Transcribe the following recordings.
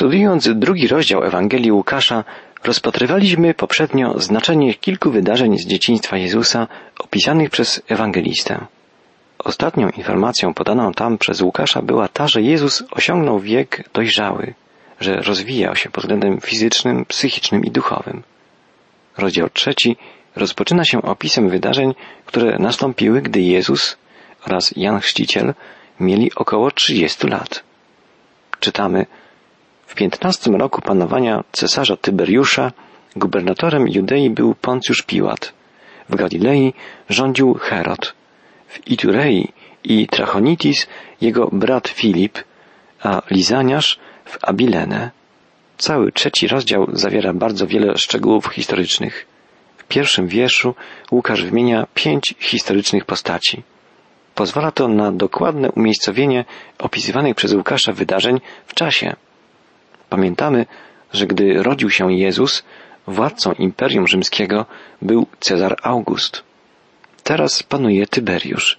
Studiując drugi rozdział Ewangelii Łukasza, rozpatrywaliśmy poprzednio znaczenie kilku wydarzeń z dzieciństwa Jezusa opisanych przez ewangelistę. Ostatnią informacją podaną tam przez Łukasza była ta, że Jezus osiągnął wiek dojrzały, że rozwijał się pod względem fizycznym, psychicznym i duchowym. Rozdział trzeci rozpoczyna się opisem wydarzeń, które nastąpiły, gdy Jezus oraz Jan Chrzciciel mieli około 30 lat. Czytamy, w piętnastym roku panowania cesarza Tyberiusza gubernatorem Judei był Poncjusz Piłat. W Galilei rządził Herod. W Iturei i Trachonitis jego brat Filip, a Lizaniasz w Abilene. Cały trzeci rozdział zawiera bardzo wiele szczegółów historycznych. W pierwszym wierszu Łukasz wymienia pięć historycznych postaci. Pozwala to na dokładne umiejscowienie opisywanych przez Łukasza wydarzeń w czasie. Pamiętamy, że gdy rodził się Jezus, władcą Imperium Rzymskiego był Cezar August. Teraz panuje Tyberiusz.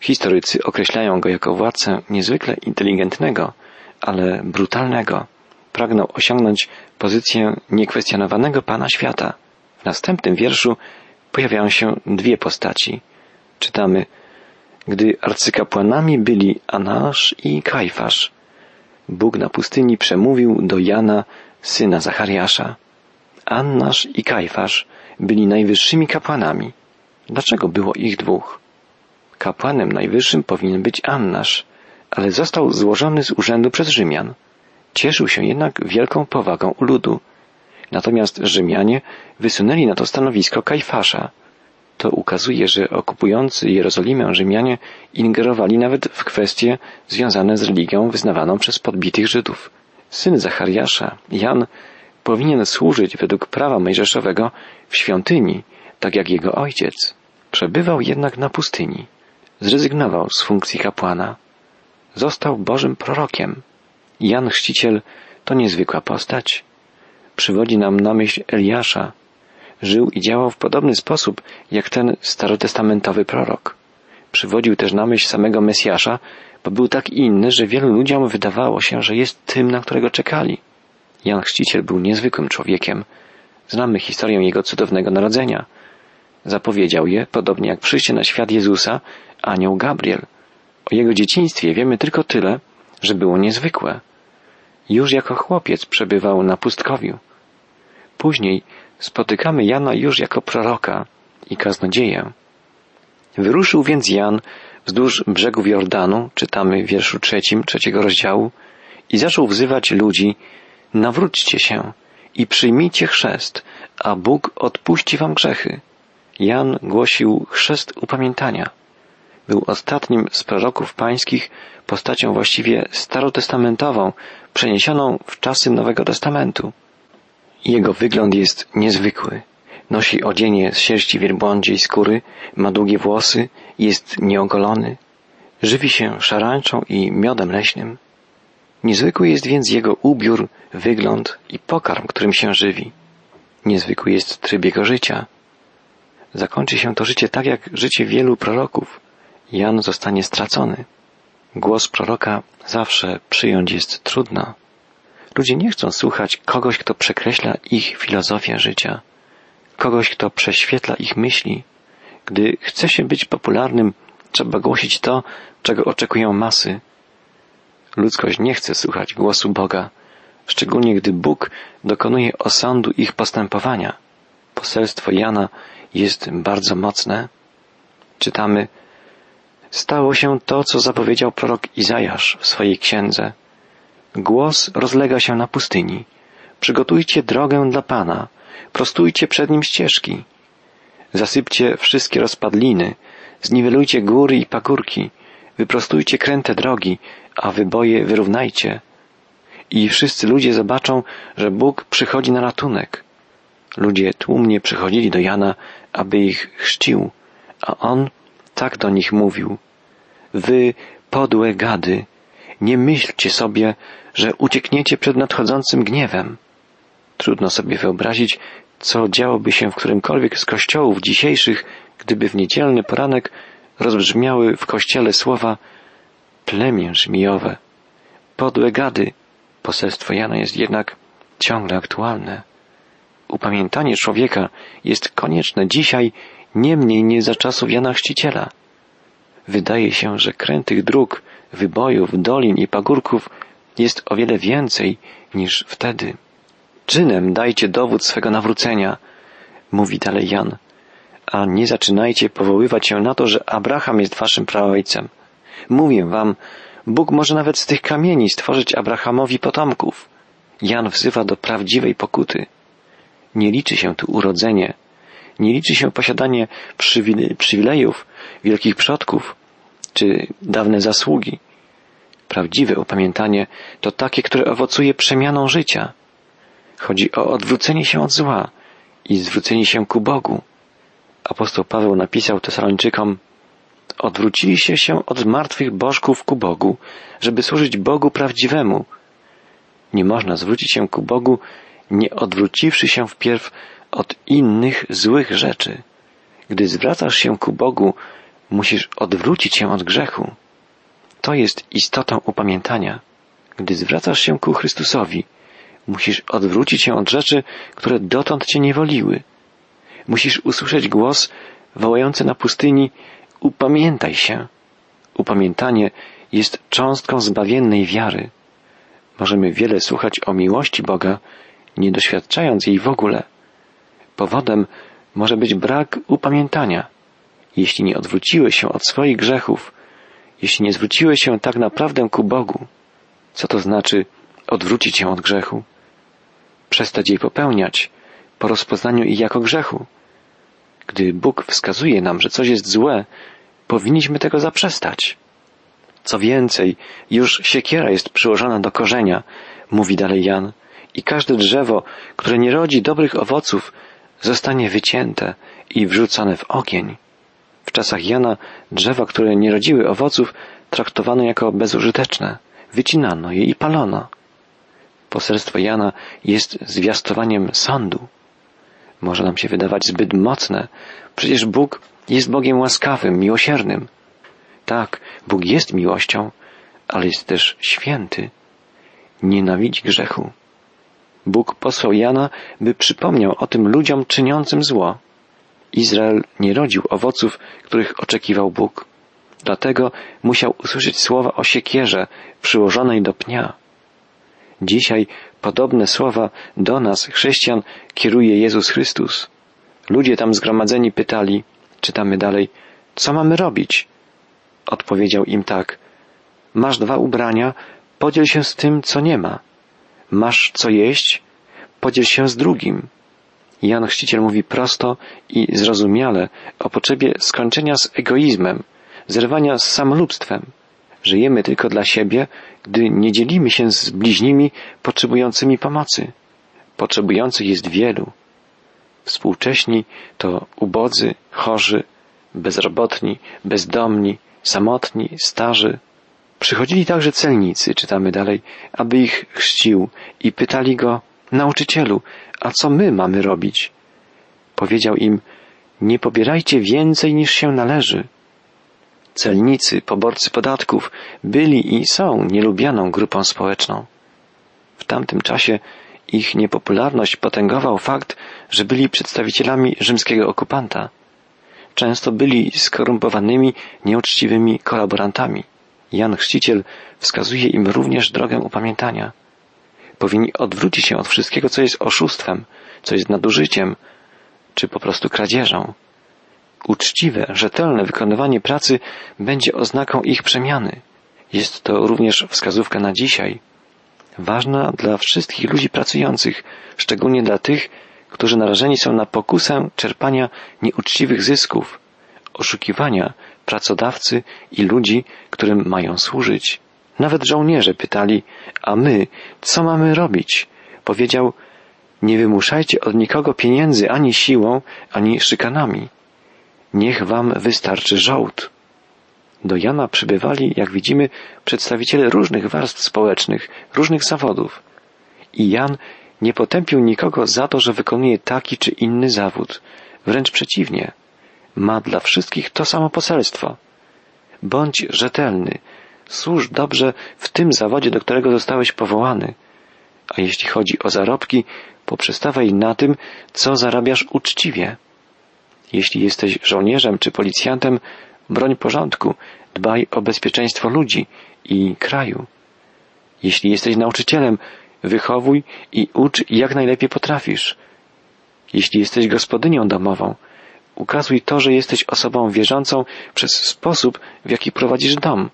Historycy określają go jako władcę niezwykle inteligentnego, ale brutalnego. Pragnął osiągnąć pozycję niekwestionowanego pana świata. W następnym wierszu pojawiają się dwie postaci. Czytamy, gdy arcykapłanami byli Anasz i Kajfasz. Bóg na pustyni przemówił do Jana, syna Zachariasza. Annasz i Kajfasz byli najwyższymi kapłanami. Dlaczego było ich dwóch? Kapłanem najwyższym powinien być Annasz, ale został złożony z urzędu przez Rzymian. Cieszył się jednak wielką powagą u ludu. Natomiast Rzymianie wysunęli na to stanowisko Kajfasza. To ukazuje, że okupujący Jerozolimę Rzymianie ingerowali nawet w kwestie związane z religią wyznawaną przez podbitych Żydów. Syn Zachariasza, Jan, powinien służyć według prawa mojżeszowego w świątyni, tak jak jego ojciec. Przebywał jednak na pustyni. Zrezygnował z funkcji kapłana. Został Bożym prorokiem. Jan Chrzciciel to niezwykła postać. Przywodzi nam na myśl Eliasza, żył i działał w podobny sposób jak ten starotestamentowy prorok. Przywodził też na myśl samego Mesjasza, bo był tak inny, że wielu ludziom wydawało się, że jest tym, na którego czekali. Jan Chrzciciel był niezwykłym człowiekiem. Znamy historię jego cudownego narodzenia. Zapowiedział je, podobnie jak przyjście na świat Jezusa, anioł Gabriel. O jego dzieciństwie wiemy tylko tyle, że było niezwykłe. Już jako chłopiec przebywał na pustkowiu. Później spotykamy Jana już jako proroka i kaznodzieję. Wyruszył więc Jan wzdłuż brzegów Jordanu, czytamy w wierszu trzecim trzeciego rozdziału, i zaczął wzywać ludzi, nawróćcie się i przyjmijcie chrzest, a Bóg odpuści wam grzechy. Jan głosił chrzest upamiętania. Był ostatnim z proroków pańskich, postacią właściwie starotestamentową, przeniesioną w czasy Nowego Testamentu. Jego wygląd jest niezwykły. Nosi odzienie z sierści wielbłądziej skóry, ma długie włosy, jest nieogolony. Żywi się szarańczą i miodem leśnym. Niezwykły jest więc jego ubiór, wygląd i pokarm, którym się żywi. Niezwykły jest tryb jego życia. Zakończy się to życie tak jak życie wielu proroków. Jan zostanie stracony. Głos proroka zawsze przyjąć jest trudno. Ludzie nie chcą słuchać kogoś, kto przekreśla ich filozofię życia, kogoś, kto prześwietla ich myśli. Gdy chce się być popularnym, trzeba głosić to, czego oczekują masy. Ludzkość nie chce słuchać głosu Boga, szczególnie gdy Bóg dokonuje osądu ich postępowania. Poselstwo Jana jest bardzo mocne. Czytamy, stało się to, co zapowiedział prorok Izajasz w swojej księdze. Głos rozlega się na pustyni. Przygotujcie drogę dla Pana, prostujcie przed Nim ścieżki. Zasypcie wszystkie rozpadliny, zniwelujcie góry i pagórki, wyprostujcie kręte drogi, a wyboje wyrównajcie. I wszyscy ludzie zobaczą, że Bóg przychodzi na ratunek. Ludzie tłumnie przychodzili do Jana, aby ich chrzcił, a on tak do nich mówił. Wy, podłe gady, nie myślcie sobie, że uciekniecie przed nadchodzącym gniewem. Trudno sobie wyobrazić, co działoby się w którymkolwiek z kościołów dzisiejszych, gdyby w niedzielny poranek rozbrzmiały w kościele słowa plemię żmijowe, podłe gady, Poselstwo Jana jest jednak ciągle aktualne. Upamiętanie człowieka jest konieczne dzisiaj nie mniej niż za czasów Jana Chrzciciela. Wydaje się, że krętych dróg, wybojów, dolin i pagórków jest o wiele więcej niż wtedy. Czynem dajcie dowód swego nawrócenia, mówi dalej Jan, a nie zaczynajcie powoływać się na to, że Abraham jest waszym praojcem. Mówię wam, Bóg może nawet z tych kamieni stworzyć Abrahamowi potomków. Jan wzywa do prawdziwej pokuty. Nie liczy się tu urodzenie, nie liczy się posiadanie przywilejów wielkich przodków czy dawne zasługi. Prawdziwe upamiętanie to takie, które owocuje przemianą życia. Chodzi o odwrócenie się od zła i zwrócenie się ku Bogu. Apostoł Paweł napisał Tesalończykom Odwróciliście się od martwych bożków ku Bogu, żeby służyć Bogu prawdziwemu. Nie można zwrócić się ku Bogu, nie odwróciwszy się wpierw od innych złych rzeczy. Gdy zwracasz się ku Bogu, musisz odwrócić się od grzechu. To jest istotą upamiętania. Gdy zwracasz się ku Chrystusowi, musisz odwrócić się od rzeczy, które dotąd cię niewoliły. Musisz usłyszeć głos wołający na pustyni upamiętaj się. Upamiętanie jest cząstką zbawiennej wiary. Możemy wiele słuchać o miłości Boga, nie doświadczając jej w ogóle. Powodem może być brak upamiętania. Jeśli nie odwróciłeś się od swoich grzechów, jeśli nie zwróciłeś się tak naprawdę ku Bogu, co to znaczy odwrócić się od grzechu? Przestać jej popełniać po rozpoznaniu ich jako grzechu. Gdy Bóg wskazuje nam, że coś jest złe, powinniśmy tego zaprzestać. Co więcej, już siekiera jest przyłożona do korzenia, mówi dalej Jan, i każde drzewo, które nie rodzi dobrych owoców, zostanie wycięte i wrzucone w ogień. W czasach Jana drzewa, które nie rodziły owoców, traktowano jako bezużyteczne. Wycinano je i palono. Poselstwo Jana jest zwiastowaniem sądu. Może nam się wydawać zbyt mocne. Przecież Bóg jest Bogiem łaskawym, miłosiernym. Tak, Bóg jest miłością, ale jest też święty. Nienawidzi grzechu. Bóg posłał Jana, by przypomniał o tym ludziom czyniącym zło. Izrael nie rodził owoców, których oczekiwał Bóg. Dlatego musiał usłyszeć słowa o siekierze przyłożonej do pnia. Dzisiaj podobne słowa do nas, chrześcijan, kieruje Jezus Chrystus. Ludzie tam zgromadzeni pytali, czytamy dalej, co mamy robić? Odpowiedział im tak, masz dwa ubrania, podziel się z tym, co nie ma. Masz co jeść, podziel się z drugim. Jan Chrzciciel mówi prosto i zrozumiale o potrzebie skończenia z egoizmem, zerwania z samolubstwem. Żyjemy tylko dla siebie, gdy nie dzielimy się z bliźnimi potrzebującymi pomocy. Potrzebujących jest wielu. Współcześni to ubodzy, chorzy, bezrobotni, bezdomni, samotni, starzy. Przychodzili także celnicy, czytamy dalej, aby ich chrzcił i pytali go, nauczycielu, a co my mamy robić? Powiedział im, nie pobierajcie więcej niż się należy. Celnicy, poborcy podatków byli i są nielubianą grupą społeczną. W tamtym czasie ich niepopularność potęgował fakt, że byli przedstawicielami rzymskiego okupanta. Często byli skorumpowanymi, nieuczciwymi kolaborantami. Jan Chrzciciel wskazuje im również drogę upamiętania. Powinni odwrócić się od wszystkiego, co jest oszustwem, co jest nadużyciem, czy po prostu kradzieżą. Uczciwe, rzetelne wykonywanie pracy będzie oznaką ich przemiany. Jest to również wskazówka na dzisiaj. Ważna dla wszystkich ludzi pracujących, szczególnie dla tych, którzy narażeni są na pokusę czerpania nieuczciwych zysków, oszukiwania pracodawcy i ludzi, którym mają służyć. Nawet żołnierze pytali, a my, co mamy robić? Powiedział, nie wymuszajcie od nikogo pieniędzy ani siłą, ani szykanami. Niech wam wystarczy żołd. Do Jana przybywali, jak widzimy, przedstawiciele różnych warstw społecznych, różnych zawodów. I Jan nie potępił nikogo za to, że wykonuje taki czy inny zawód. Wręcz przeciwnie. Ma dla wszystkich to samo poselstwo. Bądź rzetelny. Służ dobrze w tym zawodzie, do którego zostałeś powołany. a jeśli chodzi o zarobki, poprzestawaj na tym, co zarabiasz uczciwie. Jeśli jesteś żołnierzem czy policjantem, broń porządku, dbaj o bezpieczeństwo ludzi i kraju. Jeśli jesteś nauczycielem, wychowuj i ucz jak najlepiej potrafisz. Jeśli jesteś gospodynią domową, ukazuj to, że jesteś osobą wierzącą przez sposób, w jaki prowadzisz dom,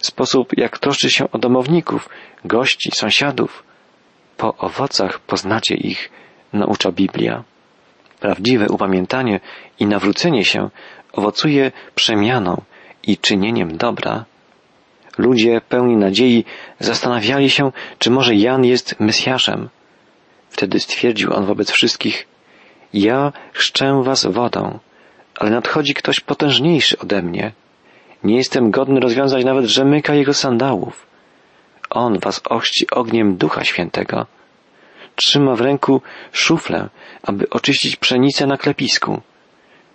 sposób, jak troszczysz się o domowników, gości, sąsiadów. Po owocach poznacie ich, naucza Biblia. Prawdziwe upamiętanie i nawrócenie się owocuje przemianą i czynieniem dobra. Ludzie pełni nadziei zastanawiali się, czy może Jan jest Mesjaszem. Wtedy stwierdził on wobec wszystkich, ja chrzczę was wodą, ale nadchodzi ktoś potężniejszy ode mnie. Nie jestem godny rozwiązać nawet rzemyka jego sandałów. On was ochrzci ogniem Ducha Świętego. Trzyma w ręku szuflę, aby oczyścić pszenicę na klepisku.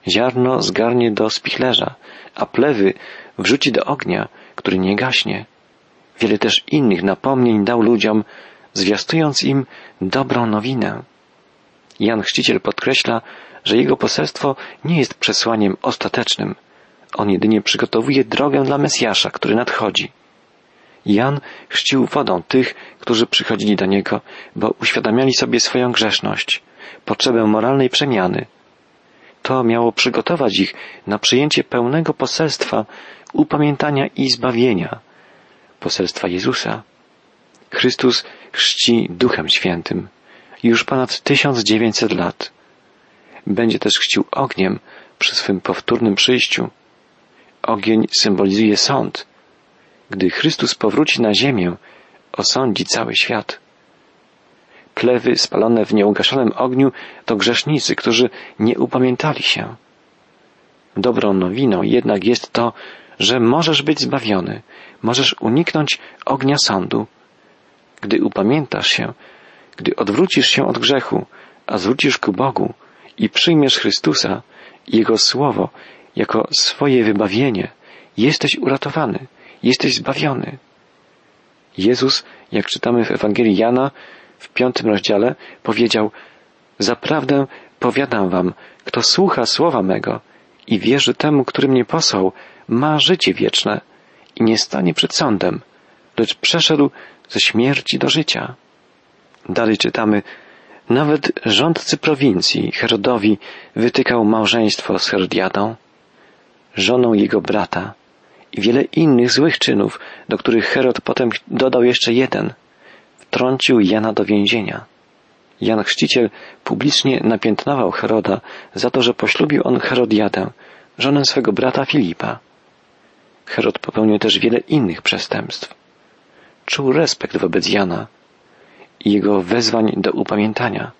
Ziarno zgarnie do spichlerza, a plewy wrzuci do ognia, który nie gaśnie. Wiele też innych napomnień dał ludziom, zwiastując im dobrą nowinę. Jan Chrzciciel podkreśla, że jego poselstwo nie jest przesłaniem ostatecznym. On jedynie przygotowuje drogę dla Mesjasza, który nadchodzi. Jan chrzcił wodą tych, którzy przychodzili do niego, bo uświadamiali sobie swoją grzeszność, potrzebę moralnej przemiany. To miało przygotować ich na przyjęcie pełnego poselstwa upamiętania i zbawienia, poselstwa Jezusa. Chrystus chrzci Duchem Świętym już ponad 1900 lat. Będzie też chrzcił ogniem przy swym powtórnym przyjściu. Ogień symbolizuje sąd. Gdy Chrystus powróci na ziemię, osądzi cały świat. Plewy spalone w nieugaszonym ogniu to grzesznicy, którzy nie upamiętali się. Dobrą nowiną jednak jest to, że możesz być zbawiony, możesz uniknąć ognia sądu. Gdy upamiętasz się, gdy odwrócisz się od grzechu, a zwrócisz ku Bogu i przyjmiesz Chrystusa Jego Słowo jako swoje wybawienie, jesteś uratowany, jesteś zbawiony. Jezus, jak czytamy w Ewangelii Jana w piątym rozdziale, powiedział, Zaprawdę powiadam wam, kto słucha słowa mego i wierzy temu, który mnie posłał, ma życie wieczne i nie stanie przed sądem, lecz przeszedł ze śmierci do życia. Dalej czytamy, nawet rządcy prowincji, Herodowi, wytykał małżeństwo z Herodiadą, żoną jego brata i wiele innych złych czynów, do których Herod potem dodał jeszcze jeden. Wtrącił Jana do więzienia. Jan Chrzciciel publicznie napiętnował Heroda za to, że poślubił on Herodiadę, żonę swego brata Filipa. Herod popełnił też wiele innych przestępstw. Czuł respekt wobec Jana, i jego wezwań do upamiętania.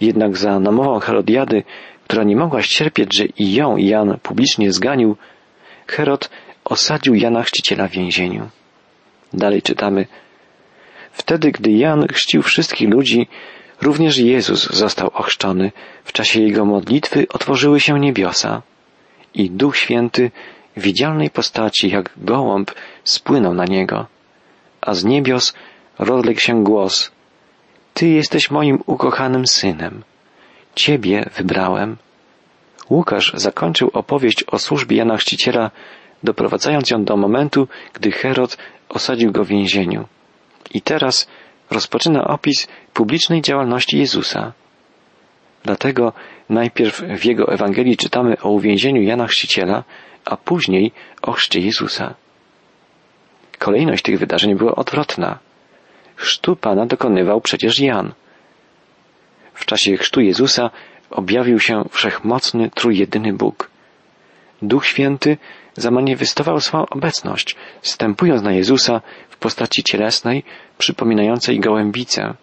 Jednak za namową Herodiady, która nie mogła ścierpieć, że i ją Jan publicznie zganił, Herod osadził Jana Chrzciciela w więzieniu. Dalej czytamy, Wtedy, gdy Jan chrzcił wszystkich ludzi, również Jezus został ochrzczony. W czasie jego modlitwy otworzyły się niebiosa i Duch Święty w widzialnej postaci jak gołąb spłynął na niego, a z niebios rozległ się głos. Ty jesteś moim ukochanym synem. Ciebie wybrałem. Łukasz zakończył opowieść o służbie Jana Chrzciciela, doprowadzając ją do momentu, gdy Herod osadził go w więzieniu. I teraz rozpoczyna opis publicznej działalności Jezusa. Dlatego najpierw w jego Ewangelii czytamy o uwięzieniu Jana Chrzciciela, a później o chrzcie Jezusa. Kolejność tych wydarzeń była odwrotna. Chrztu Pana dokonywał przecież Jan. W czasie chrztu Jezusa objawił się wszechmocny, trójjedyny Bóg. Duch Święty zamanifestował swoją obecność, stępując na Jezusa w postaci cielesnej, przypominającej gołębicę,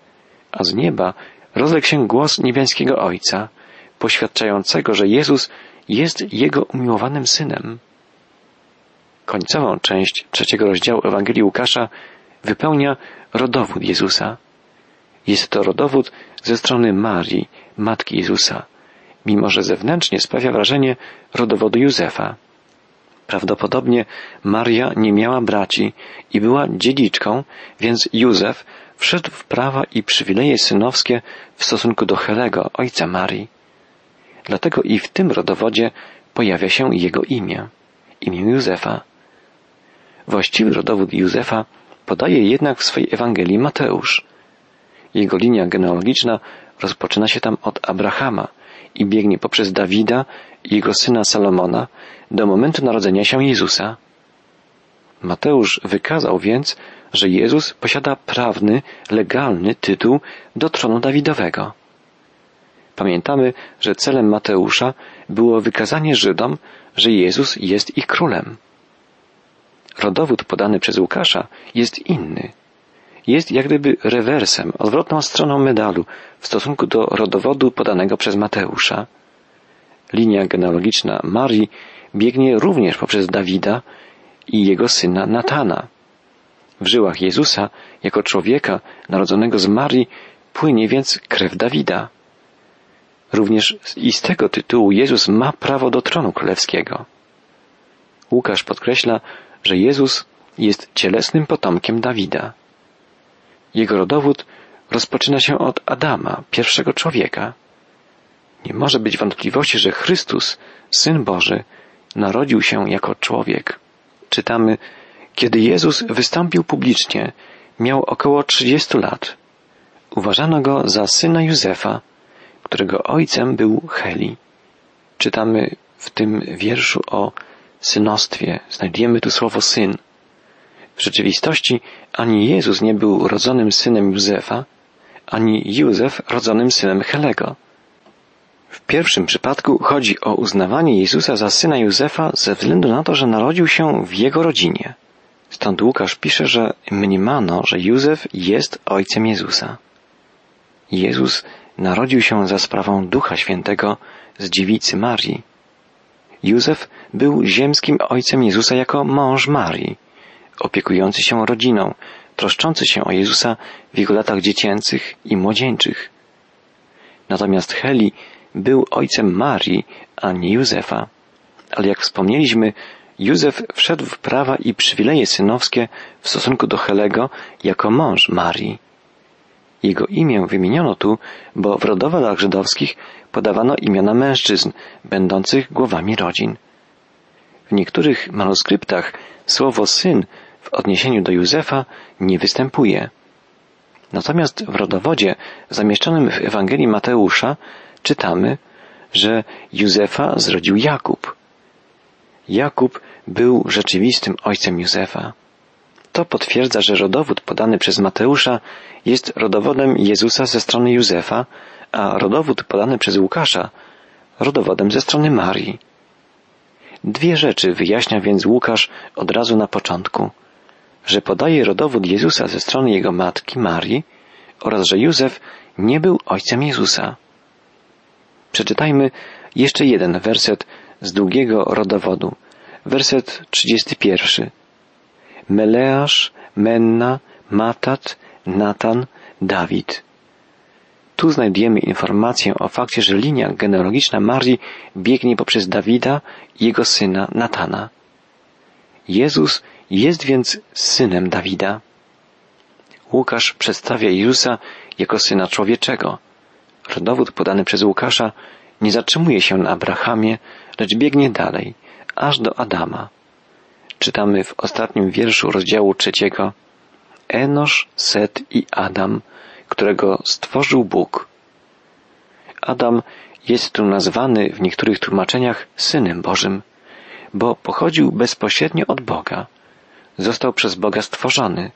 a z nieba rozległ się głos niebiańskiego Ojca, poświadczającego, że Jezus jest Jego umiłowanym Synem. Końcową część trzeciego rozdziału Ewangelii Łukasza wypełnia rodowód Jezusa. Jest to rodowód ze strony Marii, matki Jezusa, mimo że zewnętrznie sprawia wrażenie rodowodu Józefa. Prawdopodobnie Maria nie miała braci i była dziedziczką, więc Józef wszedł w prawa i przywileje synowskie w stosunku do Helego, ojca Marii. Dlatego i w tym rodowodzie pojawia się jego imię, imię Józefa. Właściwy rodowód Józefa podaje jednak w swojej Ewangelii Mateusz. Jego linia genealogiczna rozpoczyna się tam od Abrahama i biegnie poprzez Dawida i jego syna Salomona do momentu narodzenia się Jezusa. Mateusz wykazał więc, że Jezus posiada prawny, legalny tytuł do tronu Dawidowego. Pamiętamy, że celem Mateusza było wykazanie Żydom, że Jezus jest ich królem. Rodowód podany przez Łukasza jest inny. Jest jak gdyby rewersem, odwrotną stroną medalu w stosunku do rodowodu podanego przez Mateusza. Linia genealogiczna Marii biegnie również poprzez Dawida i jego syna Natana. W żyłach Jezusa, jako człowieka narodzonego z Marii, płynie więc krew Dawida. Również i z tego tytułu Jezus ma prawo do tronu królewskiego. Łukasz podkreśla, że Jezus jest cielesnym potomkiem Dawida. Jego rodowód rozpoczyna się od Adama, pierwszego człowieka. Nie może być wątpliwości, że Chrystus, Syn Boży, narodził się jako człowiek. Czytamy, kiedy Jezus wystąpił publicznie, miał około 30 lat. Uważano go za syna Józefa, którego ojcem był Heli. Czytamy w tym wierszu o synostwie. Znajdujemy tu słowo syn. W rzeczywistości ani Jezus nie był rodzonym synem Józefa, ani Józef rodzonym synem Helego. W pierwszym przypadku chodzi o uznawanie Jezusa za syna Józefa ze względu na to, że narodził się w jego rodzinie. Stąd Łukasz pisze, że mniemano, że Józef jest ojcem Jezusa. Jezus narodził się za sprawą Ducha Świętego z dziewicy Marii. Józef był ziemskim ojcem Jezusa jako mąż Marii, opiekujący się rodziną, troszczący się o Jezusa w jego latach dziecięcych i młodzieńczych. Natomiast Heli był ojcem Marii, a nie Józefa. Ale jak wspomnieliśmy, Józef wszedł w prawa i przywileje synowskie w stosunku do Helego jako mąż Marii. Jego imię wymieniono tu, bo w rodowodach żydowskich podawano imiona mężczyzn, będących głowami rodzin. W niektórych manuskryptach słowo syn w odniesieniu do Józefa nie występuje. Natomiast w rodowodzie zamieszczonym w Ewangelii Mateusza czytamy, że Józefa zrodził Jakub. Jakub był rzeczywistym ojcem Józefa. To potwierdza, że rodowód podany przez Mateusza jest rodowodem Jezusa ze strony Józefa, a rodowód podany przez Łukasza rodowodem ze strony Marii. Dwie rzeczy wyjaśnia więc Łukasz od razu na początku, że podaje rodowód Jezusa ze strony jego matki Marii oraz że Józef nie był ojcem Jezusa. Przeczytajmy jeszcze jeden werset z długiego rodowodu. Werset 31. Meleasz, Menna, Matat, Natan, Dawid. Tu znajdujemy informację o fakcie, że linia genealogiczna Marii biegnie poprzez Dawida i jego syna Natana. Jezus jest więc synem Dawida. Łukasz przedstawia Jezusa jako syna człowieczego. Rodowód podany przez Łukasza nie zatrzymuje się na Abrahamie, lecz biegnie dalej, aż do Adama. Czytamy w ostatnim wierszu rozdziału trzeciego Enosz, Set i Adam, którego stworzył Bóg. Adam jest tu nazwany w niektórych tłumaczeniach Synem Bożym, bo pochodził bezpośrednio od Boga. Został przez Boga stworzony.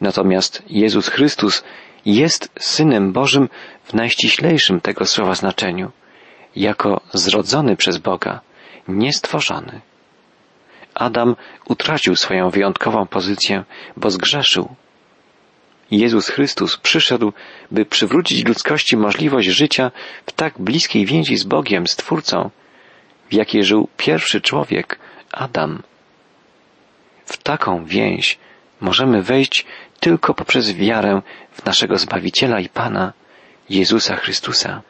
Natomiast Jezus Chrystus jest Synem Bożym w najściślejszym tego słowa znaczeniu, jako zrodzony przez Boga, niestworzony. Adam utracił swoją wyjątkową pozycję, bo zgrzeszył. Jezus Chrystus przyszedł, by przywrócić ludzkości możliwość życia w tak bliskiej więzi z Bogiem, Stwórcą, w jakiej żył pierwszy człowiek, Adam. W taką więź możemy wejść tylko poprzez wiarę w naszego Zbawiciela i Pana, Jezusa Chrystusa.